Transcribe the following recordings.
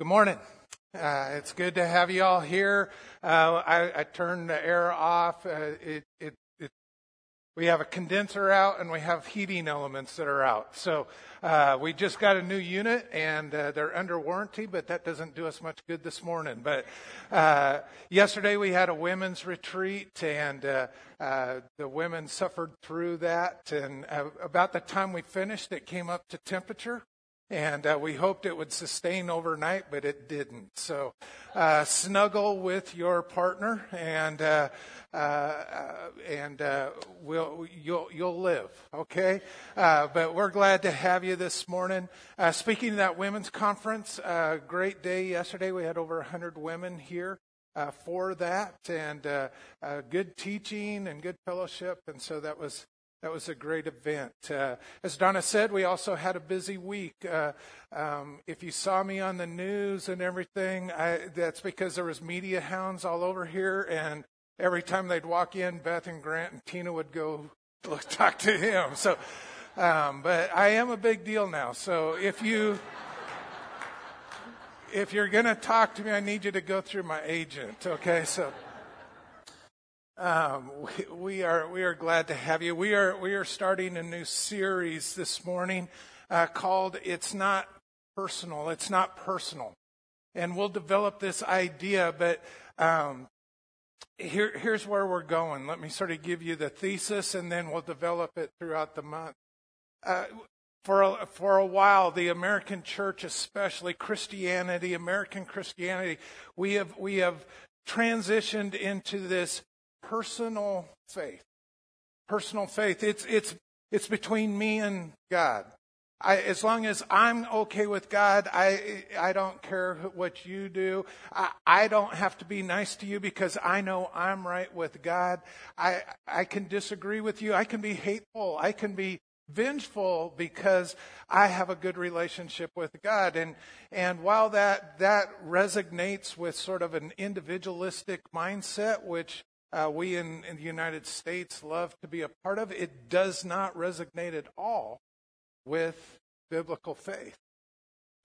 Good morning. Uh, it's good to have you all here. Uh, I, I, turned the air off. Uh, it, it, it, we have a condenser out and we have heating elements that are out. So uh, we just got a new unit and uh, they're under warranty, but that doesn't do us much good this morning. But uh, yesterday we had a women's retreat and the women suffered through that. And about the time we finished, it came up to temperature and uh, we hoped it would sustain overnight, but it didn't. So, uh, snuggle with your partner, and uh, uh and uh, we'll you'll you'll live. Okay, uh, but we're glad to have you this morning. speaking of that women's conference, great day yesterday. We had over hundred women here. for that and good teaching and good fellowship, and so that was that was a great event. Uh, as Donna said, we also had a busy week. Uh, um, if you saw me on the news and everything, I, that's because there was media hounds all over here, and every time they'd walk in, Beth and Grant and Tina would go talk to him. So, um, but I am a big deal now. So if you if you're going to talk to me, I need you to go through my agent. Okay, so. Um, we, we, are we are glad to have you. We are we are starting a new series this morning uh, called "It's Not Personal." It's not personal, and we'll develop this idea. But um, here here's where we're going. Let me sort of give you the thesis, and then we'll develop it throughout the month. Uh, for a, for a while, the American church, especially Christianity, American Christianity, we have we have transitioned into this personal faith. Personal faith. It's, it's, it's between me and God. I, as long as I'm okay with God, I, I don't care what you do. I, I don't have to be nice to you because I know I'm right with God. I, I can disagree with you. I can be hateful. I can be vengeful because I have a good relationship with God. And, and while that, that resonates with sort of an individualistic mindset, which uh, we in, in the United States love to be a part of, it does not resonate at all with biblical faith.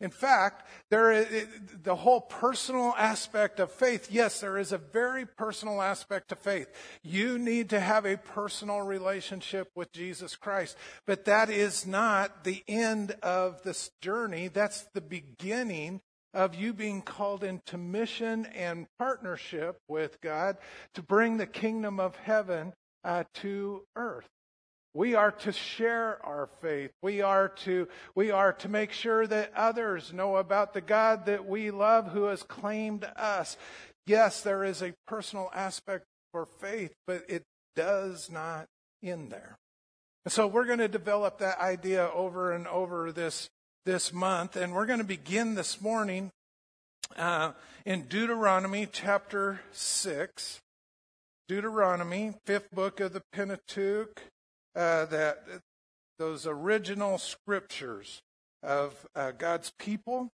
In fact, there is, the whole personal aspect of faith, yes, there is a very personal aspect to faith. You need to have a personal relationship with Jesus Christ. But that is not the end of this journey. That's the beginning of you being called into mission and partnership with God to bring the kingdom of heaven uh, to earth. We are to share our faith. We are to, we are to make sure that others know about the God that we love who has claimed us. Yes, there is a personal aspect for faith, but it does not end there. And so we're going to develop that idea over and over this this month, and we're going to begin this morning uh, in Deuteronomy chapter 6. Deuteronomy, fifth book of the Pentateuch, uh, that those original scriptures of uh, God's people.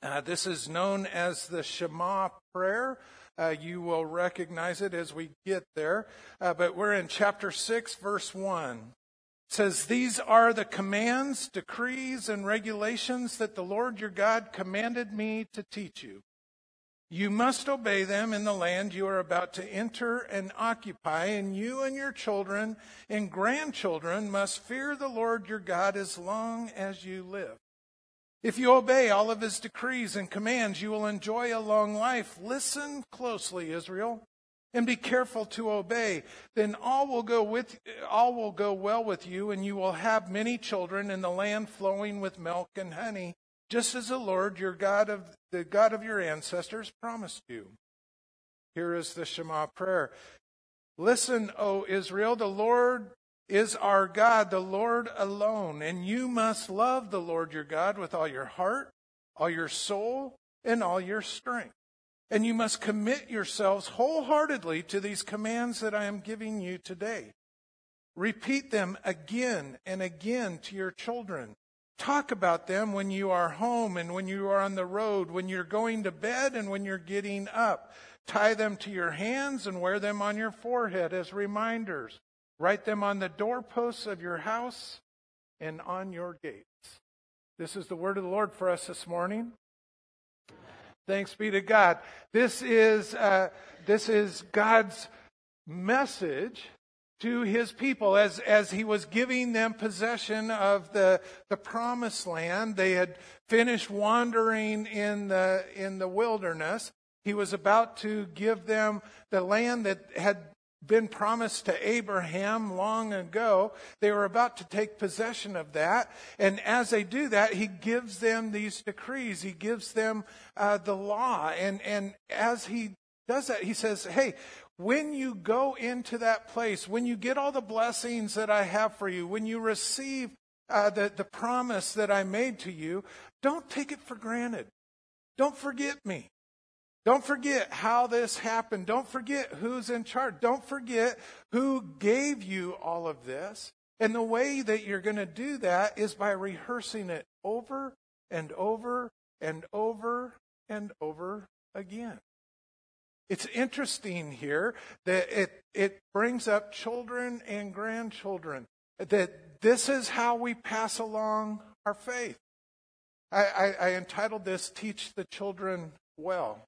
Uh, this is known as the Shema prayer. Uh, you will recognize it as we get there. Uh, but we're in chapter 6, verse 1 says, These are the commands, decrees, and regulations that the Lord your God commanded me to teach you. You must obey them in the land you are about to enter and occupy, and you and your children and grandchildren must fear the Lord your God as long as you live. If you obey all of his decrees and commands, you will enjoy a long life. Listen closely, Israel and be careful to obey then all will go with all will go well with you and you will have many children in the land flowing with milk and honey just as the lord your god of the god of your ancestors promised you. Here is the shema prayer. Listen o israel the lord is our god the lord alone and you must love the lord your god with all your heart all your soul and all your strength and you must commit yourselves wholeheartedly to these commands that I am giving you today. Repeat them again and again to your children. Talk about them when you are home and when you are on the road, when you're going to bed and when you're getting up. Tie them to your hands and wear them on your forehead as reminders. Write them on the doorposts of your house and on your gates. This is the word of the Lord for us this morning. Thanks be to God. This is, uh, this is God's message to his people as, as he was giving them possession of the, the promised land. They had finished wandering in the, in the wilderness. He was about to give them the land that had been promised to Abraham long ago. They were about to take possession of that. And as they do that, he gives them these decrees. He gives them uh, the law. And, and as he does that, he says, hey, when you go into that place, when you get all the blessings that I have for you, when you receive uh, the, the promise that I made to you, don't take it for granted. Don't forget me. Don't forget how this happened. Don't forget who's in charge. Don't forget who gave you all of this. And the way that you're going to do that is by rehearsing it over and over and over and over again. It's interesting here that it, it brings up children and grandchildren, that this is how we pass along our faith. I, I, I entitled this Teach the Children Well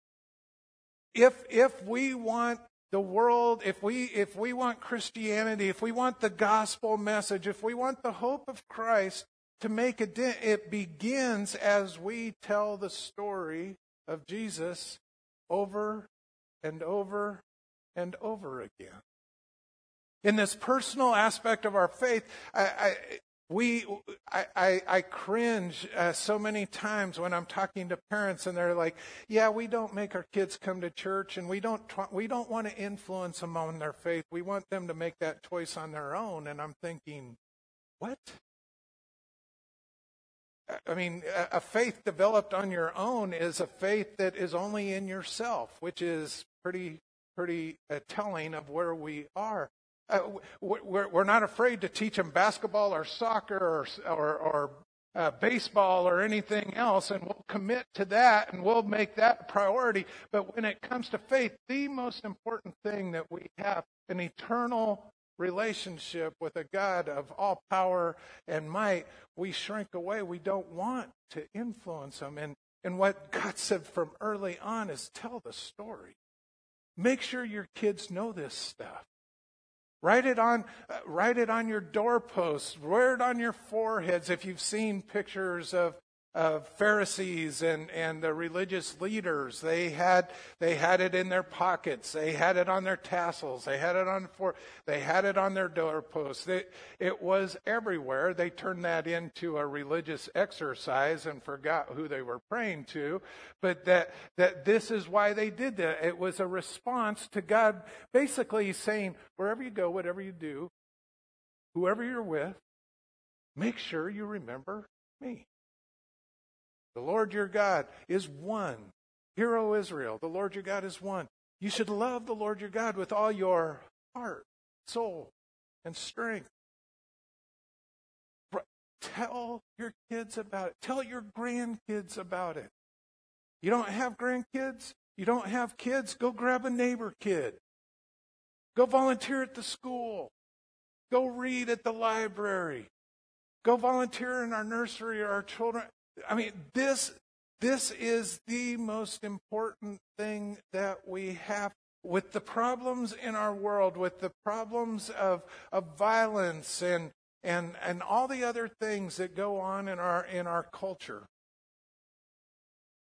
if if we want the world, if we if we want Christianity, if we want the gospel message, if we want the hope of Christ to make a dent, it begins as we tell the story of Jesus over and over and over again. In this personal aspect of our faith, I, I, we I, I, I cringe uh, so many times when I'm talking to parents and they're like, "Yeah, we don't make our kids come to church, and we don't we don't want to influence them on their faith. We want them to make that choice on their own." And I'm thinking, what? I mean, a faith developed on your own is a faith that is only in yourself, which is pretty pretty uh, telling of where we are. Uh, we're, we're, not afraid to teach them basketball or soccer or, or, or uh, baseball or anything else, and we'll commit to that and we'll make that a priority. But when it comes to faith, the most important thing that we have an eternal relationship with a God of all power and might, we shrink away. We don't want to influence them. And, and what God said from early on is tell the story. Make sure your kids know this stuff. Write it on, uh, write it on your doorposts. Wear it on your foreheads. If you've seen pictures of Pharisees and, and the religious leaders. They had, they had it in their pockets. They had it on their tassels. They had it on for, they had it on their doorposts. It, it was everywhere. They turned that into a religious exercise and forgot who they were praying to. But that, that this is why they did that. It was a response to God basically saying, wherever you go, whatever you do, whoever you're with, make sure you remember me. The Lord your God is one. Hear, O Israel, the Lord your God is one. You should love the Lord your God with all your heart, soul, and strength. Tell your kids about it. Tell your grandkids about it. You don't have grandkids? You don't have kids? Go grab a neighbor kid. Go volunteer at the school. Go read at the library. Go volunteer in our nursery or our children. I mean, this, this is the most important thing that we have with the problems in our world, with the problems of, of violence and, and, and all the other things that go on in our, in our culture.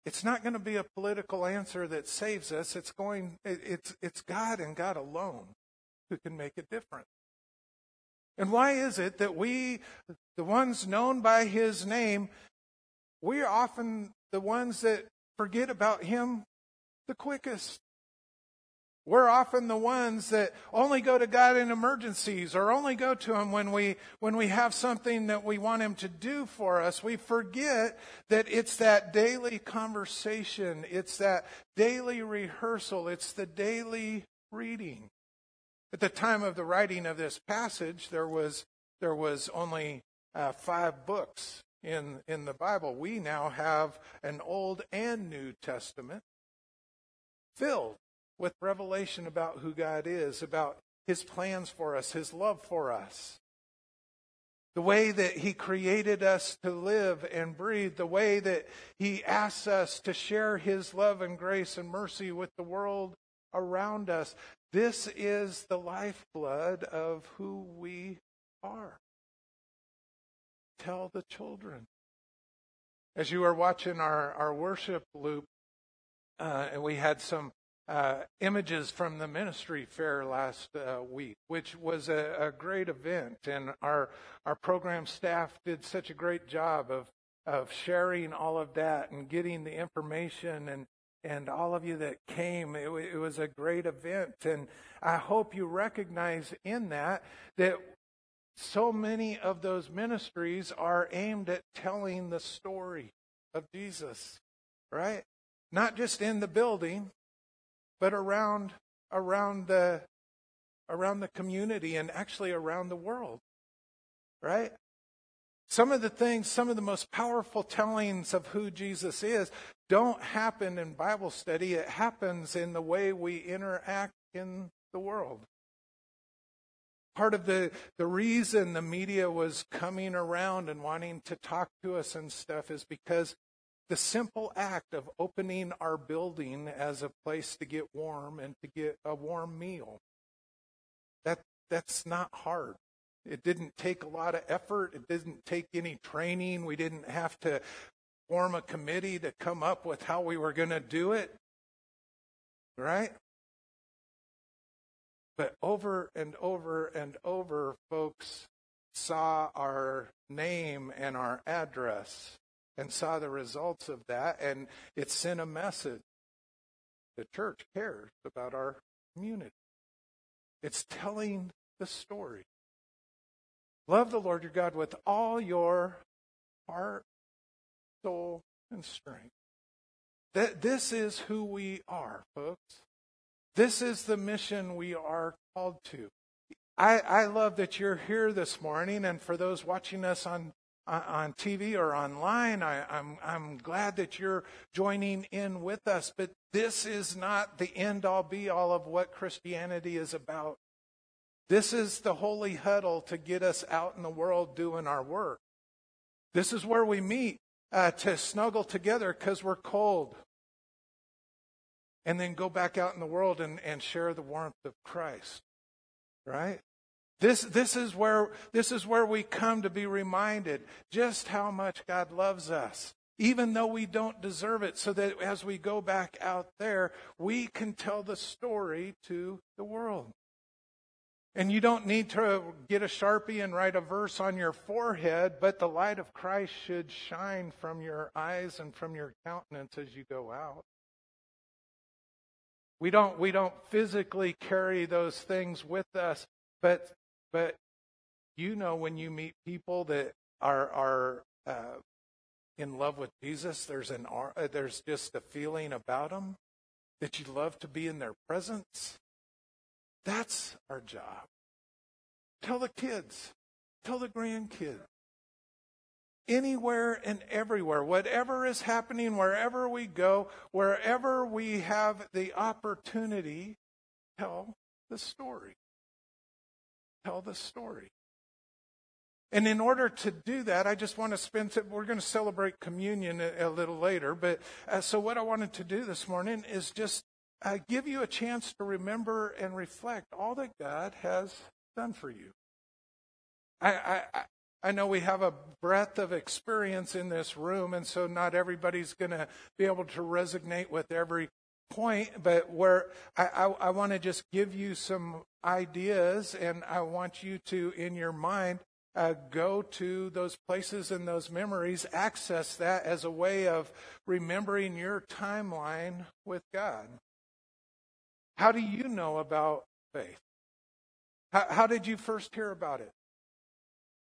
It's not going to be a political answer that saves us. It's going, it's, it's God and God alone who can make a difference. And why is it that we, the ones known by his name, we are often the ones that forget about Him the quickest. We're often the ones that only go to God in emergencies or only go to Him when we, when we have something that we want Him to do for us. We forget that it's that daily conversation. It's that daily rehearsal. It's the daily reading. At the time of the writing of this passage, there was, there was only uh, five books in, in the Bible. We now have an Old and New Testament filled with revelation about who God is, about his plans for us, his love for us. the way that He created us to live and breathe, the way that He asks us to share His love and grace and mercy with the world around us. This is the lifeblood of who we are. Tell the children. As you were watching our, our worship loop, uh, and we had some uh, images from the ministry fair last uh, week, which was a, a, great event, and our our program staff did such a great job of of sharing all of that and getting the information and and all of you that came. It, it was a great event, and I hope you recognize in that that so many of those ministries are aimed at telling the story of Jesus, right? Not just in the building, but around around the around the community and actually around the world. Right? Some of the things, some of the most powerful tellings of who Jesus is don't happen in Bible study. It happens in the way we interact in the world. Part of the, the reason the media was coming around and wanting to talk to us and stuff is because the simple act of opening our building as a place to get warm and to get a warm meal that that's not hard. It didn't take a lot of effort. It didn't take any training. We didn't have to form a committee to come up with how we were going to do it right but over and over and over folks saw our name and our address and saw the results of that, and it sent a message. The church cares about our community. It's telling the story. Love the Lord your God with all your heart, soul, and strength. That this is who we are, folks. This is the mission we are called to. I, I love that you're here this morning, and for those watching us on on TV or online. I, am I'm, I'm glad that you're joining in with us, but this is not the end all be all of what Christianity is about. This is the holy huddle to get us out in the world doing our work. This is where we meet uh, to snuggle together because we're cold. And then go back out in the world and, and share the warmth of Christ. Right? This, this, is where, this is where we come to be reminded just how much God loves us, even though we don't deserve it, so that as we go back out there, we can tell the story to the world. And you don't need to get a sharpie and write a verse on your forehead, but the light of Christ should shine from your eyes and from your countenance as you go out. We don't, we don't physically carry those things with us, but but you know when you meet people that are are uh, in love with Jesus, there's an uh, there's just a feeling about them that you love to be in their presence. That's our job. Tell the kids, tell the grandkids. Anywhere and everywhere, whatever is happening, wherever we go, wherever we have the opportunity, tell the story tell the story. And in order to do that, I just want to spend, we're going to celebrate communion a, a little later. But uh, so what I wanted to do this morning is just uh, give you a chance to remember and reflect all that God has done for you. I, I, I know we have a breadth of experience in this room, and so not everybody's going to be able to resonate with every point, but where I, I, I want to just give you some ideas, and I want you to, in your mind, uh, go to those places and those memories, access that as a way of remembering your timeline with God. How do you know about faith? How, how did you first hear about it?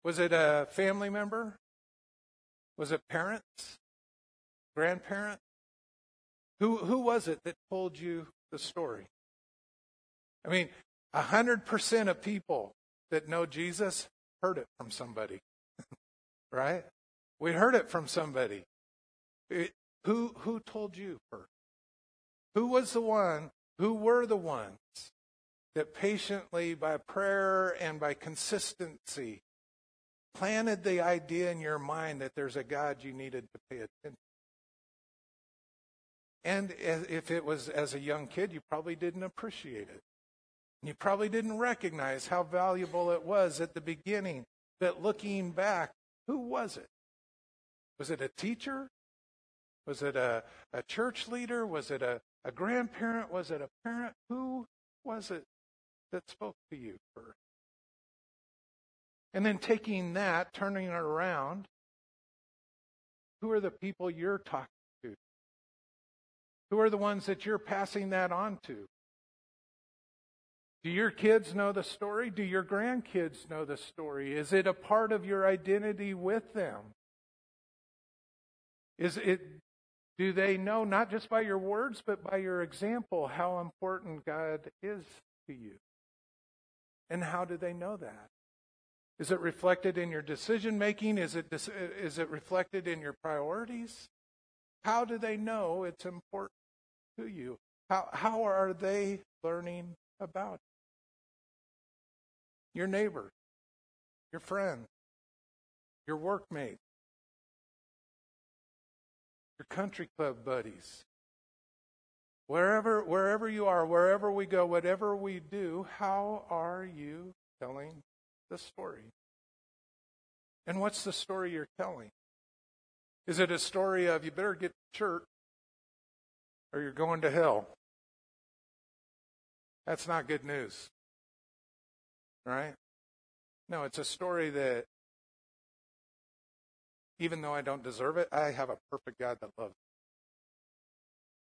Was it a family member? Was it parents? Grandparents? Who, who was it that told you the story? I mean, 100% of people that know Jesus heard it from somebody, right? We heard it from somebody. It, who, who told you first? Who was the one, who were the ones that patiently, by prayer and by consistency, planted the idea in your mind that there's a God you needed to pay attention. And if it was as a young kid, you probably didn't appreciate it. You probably didn't recognize how valuable it was at the beginning. But looking back, who was it? Was it a teacher? Was it a, a church leader? Was it a, a grandparent? Was it a parent? Who was it that spoke to you first? And then taking that, turning it around, who are the people you're talking to? Who are the ones that you're passing that on to? Do your kids know the story? Do your grandkids know the story? Is it a part of your identity with them? Is it do they know not just by your words but by your example how important God is to you? And how do they know that? Is it reflected in your decision making? Is it, is it reflected in your priorities? How do they know it's important to you? How, how are they learning about it? Your neighbor, your friend, your workmate, your country club buddies. Wherever, wherever you are, wherever we go, whatever we do, how are you telling the story. And what's the story you're telling? Is it a story of you better get to church or you're going to hell? That's not good news. Right? No, it's a story that even though I don't deserve it, I have a perfect God that loves me.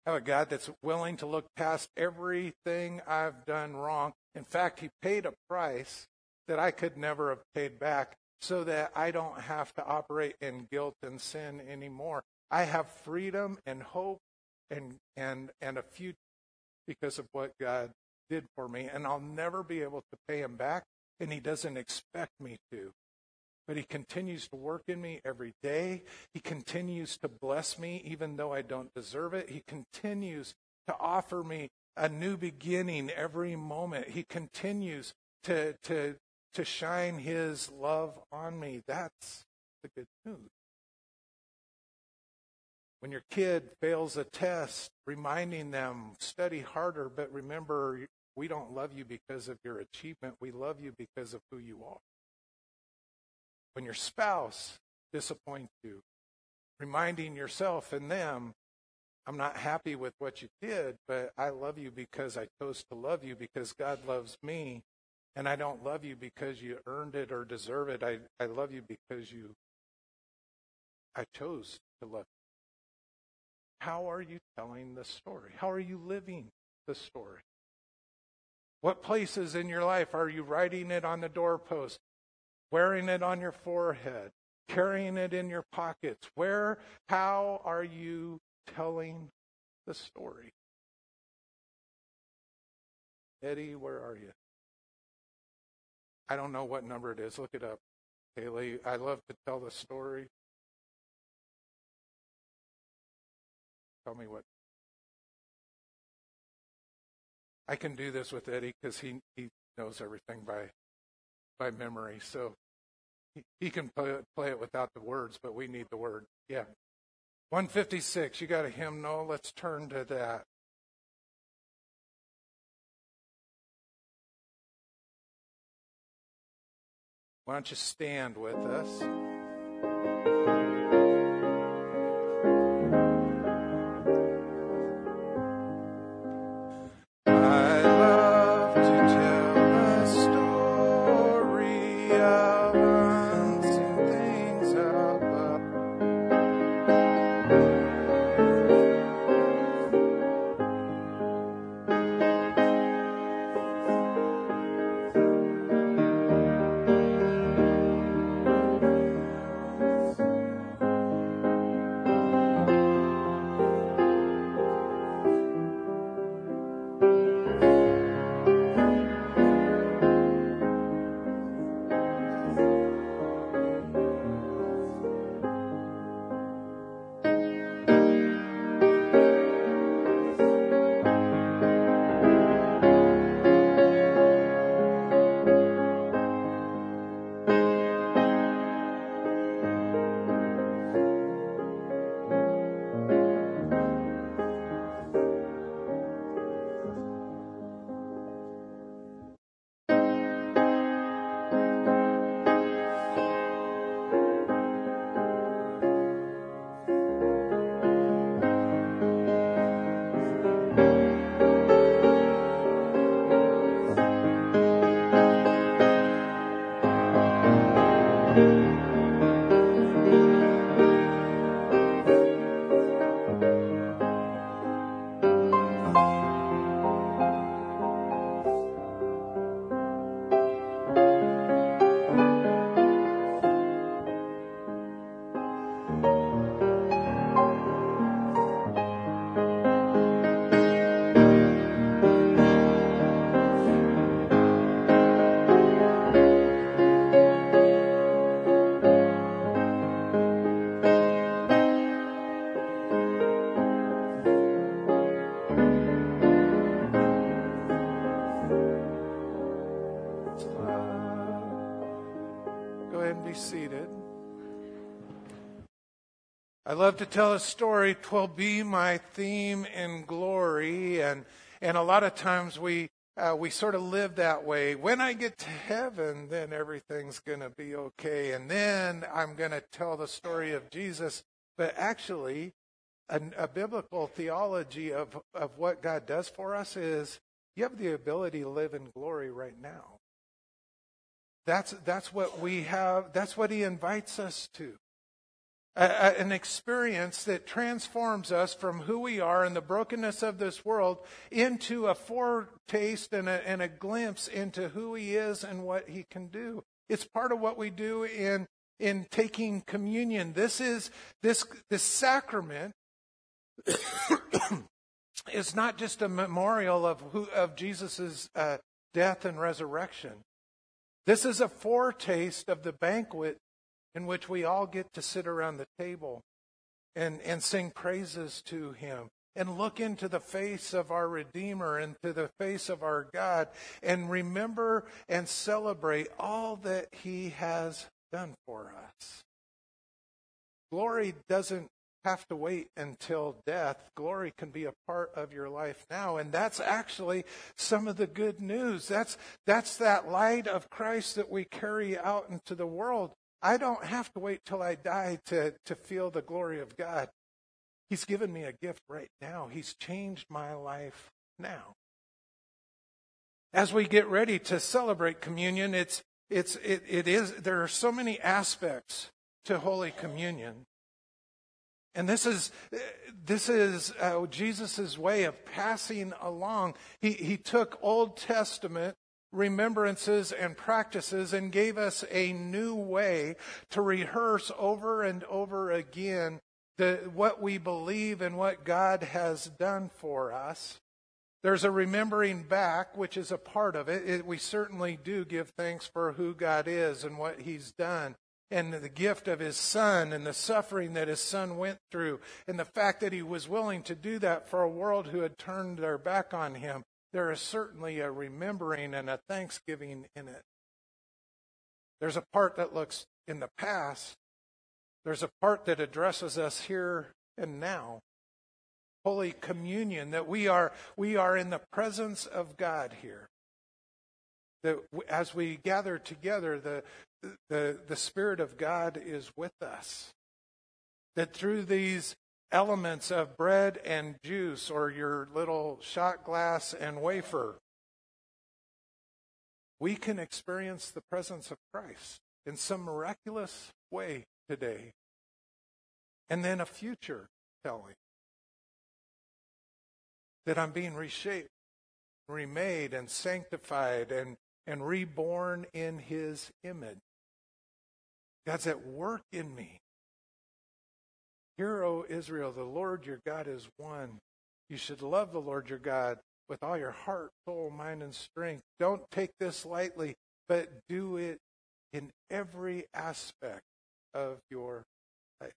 I have a God that's willing to look past everything I've done wrong. In fact, He paid a price that I could never have paid back so that I don't have to operate in guilt and sin anymore. I have freedom and hope and and and a future because of what God did for me and I'll never be able to pay him back and he doesn't expect me to. But he continues to work in me every day. He continues to bless me even though I don't deserve it. He continues to offer me a new beginning every moment. He continues to, to to shine his love on me. That's the good news. When your kid fails a test, reminding them, study harder, but remember, we don't love you because of your achievement. We love you because of who you are. When your spouse disappoints you, reminding yourself and them, I'm not happy with what you did, but I love you because I chose to love you because God loves me and I don't love you because you earned it or deserve it. I, I love you because you, I chose to love you. How are you telling the story? How are you living the story? What places in your life are you writing it on the doorpost, wearing it on your forehead, carrying it in your pockets? Where, how are you telling the story? Eddie, where are you? I don't know what number it is. Look it up. Haley, I love to tell the story. Tell me what. I can do this with Eddie because he, he knows everything by by memory. So he, he can play, play it without the words, but we need the word. Yeah. 156. You got a hymnal. Let's turn to that. Why don't you stand with us? I love to tell a story. Twill be my theme in glory, and and a lot of times we uh, we sort of live that way. When I get to heaven, then everything's going to be okay, and then I'm going to tell the story of Jesus. But actually, a, a biblical theology of of what God does for us is you have the ability to live in glory right now. That's, that's what we have, that's what he invites us to. A, a, an experience that transforms us from who we are and the brokenness of this world into a foretaste and a, and a glimpse into who he is and what he can do. It's part of what we do in, in taking communion. This is, this, this sacrament is not just a memorial of who, of Jesus' uh, death and resurrection. This is a foretaste of the banquet in which we all get to sit around the table and, and sing praises to him and look into the face of our Redeemer and to the face of our God and remember and celebrate all that he has done for us. Glory doesn't have to wait until death. Glory can be a part of your life now. And that's actually some of the good news. That's, that's that light of Christ that we carry out into the world. I don't have to wait till I die to, to feel the glory of God. He's given me a gift right now. He's changed my life now. As we get ready to celebrate communion, it's, it's, it, it is, there are so many aspects to Holy Communion. And this is, this is uh, Jesus' way of passing along. He, he took Old Testament remembrances and practices and gave us a new way to rehearse over and over again the, what we believe and what God has done for us. There's a remembering back, which is a part of it. it. We certainly do give thanks for who God is and what He's done and the gift of his son and the suffering that his son went through and the fact that he was willing to do that for a world who had turned their back on him, there is certainly a remembering and a thanksgiving in it. There's a part that looks in the past. There's a part that addresses us here and now. Holy communion, that we are, we are in the presence of God here that as we gather together, the, the, the Spirit of God is with us. That through these elements of bread and juice, or your little shot glass and wafer, we can experience the presence of Christ in some miraculous way today. And then a future telling that I'm being reshaped, remade, and sanctified, and, and reborn in His image. God's at work in me. Hear, O Israel, the Lord your God is one. You should love the Lord your God with all your heart, soul, mind, and strength. Don't take this lightly, but do it in every aspect of your life.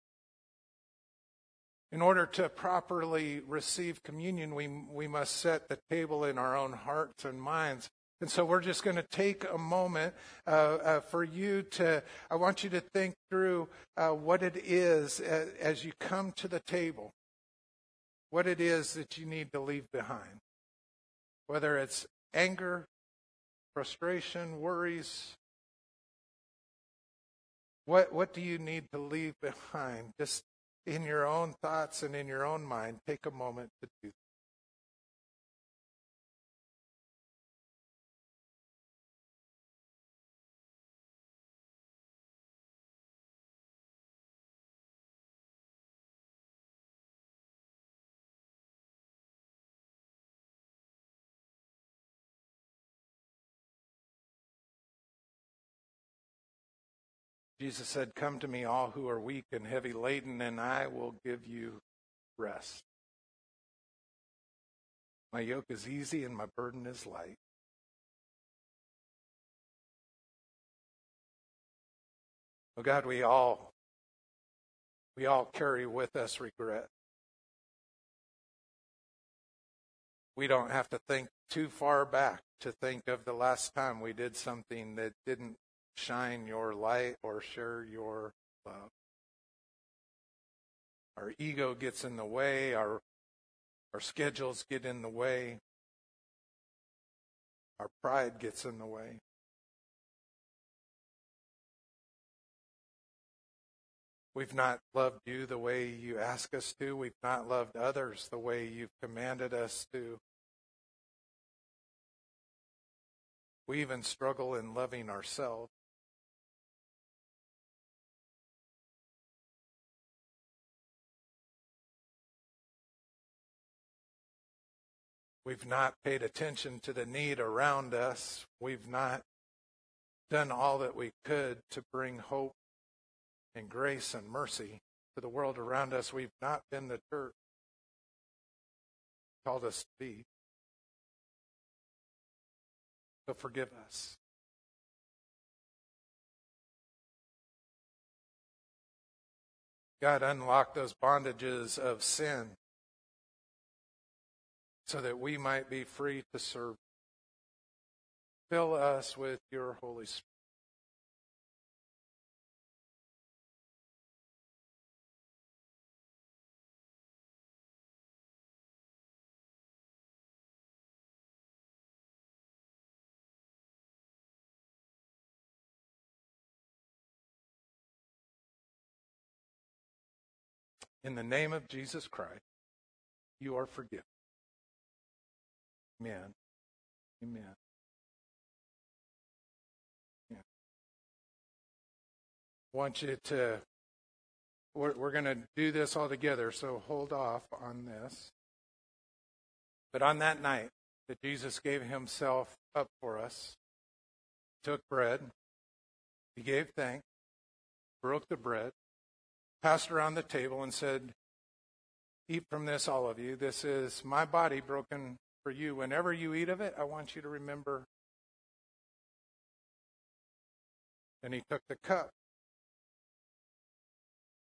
In order to properly receive communion, we, we must set the table in our own hearts and minds. And so we're just going to take a moment uh, uh, for you to, I want you to think through uh, what it is as, as you come to the table, what it is that you need to leave behind. Whether it's anger, frustration, worries, what, what do you need to leave behind? Just in your own thoughts and in your own mind, take a moment to do that. Jesus said, Come to me, all who are weak and heavy laden, and I will give you rest. My yoke is easy and my burden is light. Oh God, we all we all carry with us regret. We don't have to think too far back to think of the last time we did something that didn't shine your light or share your love. our ego gets in the way, our, our schedules get in the way, our pride gets in the way. We've not loved you the way you ask us to. We've not loved others the way you've commanded us to. We even struggle in loving ourselves. We've not paid attention to the need around us. We've not done all that we could to bring hope and grace and mercy to the world around us. We've not been the church called us to be. So forgive us. God, unlock those bondages of sin so that we might be free to serve. Fill us with your Holy Spirit. In the name of Jesus Christ, you are forgiven. Amen. Amen. I want you to, we're, we're going to do this all together, so hold off on this. But on that night that Jesus gave himself up for us, took bread, he gave thanks, broke the bread, passed around the table, and said, Eat from this, all of you. This is my body broken for you. Whenever you eat of it, I want you to remember. And he took the cup.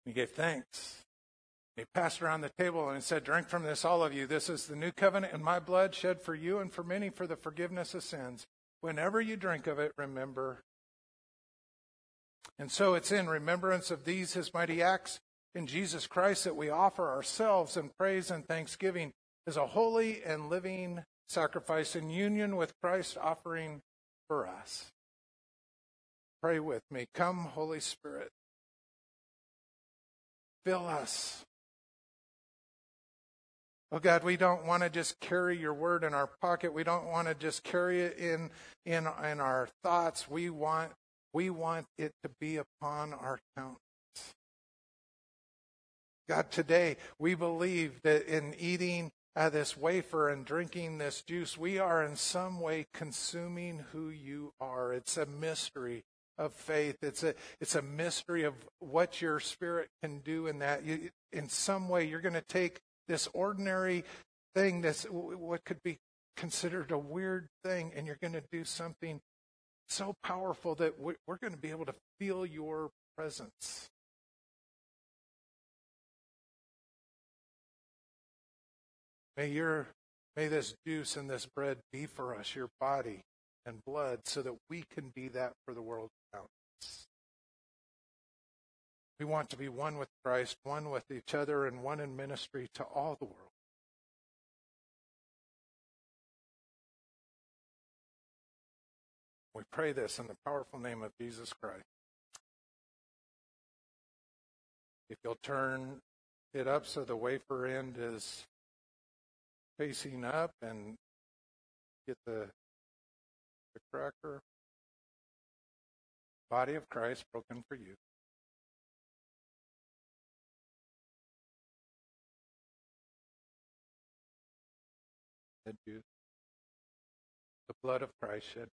He gave thanks. He passed around the table and said, Drink from this, all of you. This is the new covenant in my blood shed for you and for many for the forgiveness of sins. Whenever you drink of it, remember. And so it's in remembrance of these, his mighty acts in Jesus Christ, that we offer ourselves in praise and thanksgiving is a holy and living sacrifice in union with Christ offering for us. Pray with me. Come, Holy Spirit. Fill us. Oh God, we don't want to just carry your word in our pocket. We don't want to just carry it in, in, in our thoughts. We want, we want it to be upon our countenance. God, today we believe that in eating uh, this wafer and drinking this juice, we are in some way consuming who you are. It's a mystery of faith. It's a it's a mystery of what your spirit can do in that. You, in some way, you're going to take this ordinary thing, this what could be considered a weird thing, and you're going to do something so powerful that we're going to be able to feel your presence. May your may this juice and this bread be for us your body and blood so that we can be that for the world around us. We want to be one with Christ, one with each other, and one in ministry to all the world. We pray this in the powerful name of Jesus Christ. If you'll turn it up so the wafer end is facing up and get the, the cracker. Body of Christ broken for you. The blood of Christ shed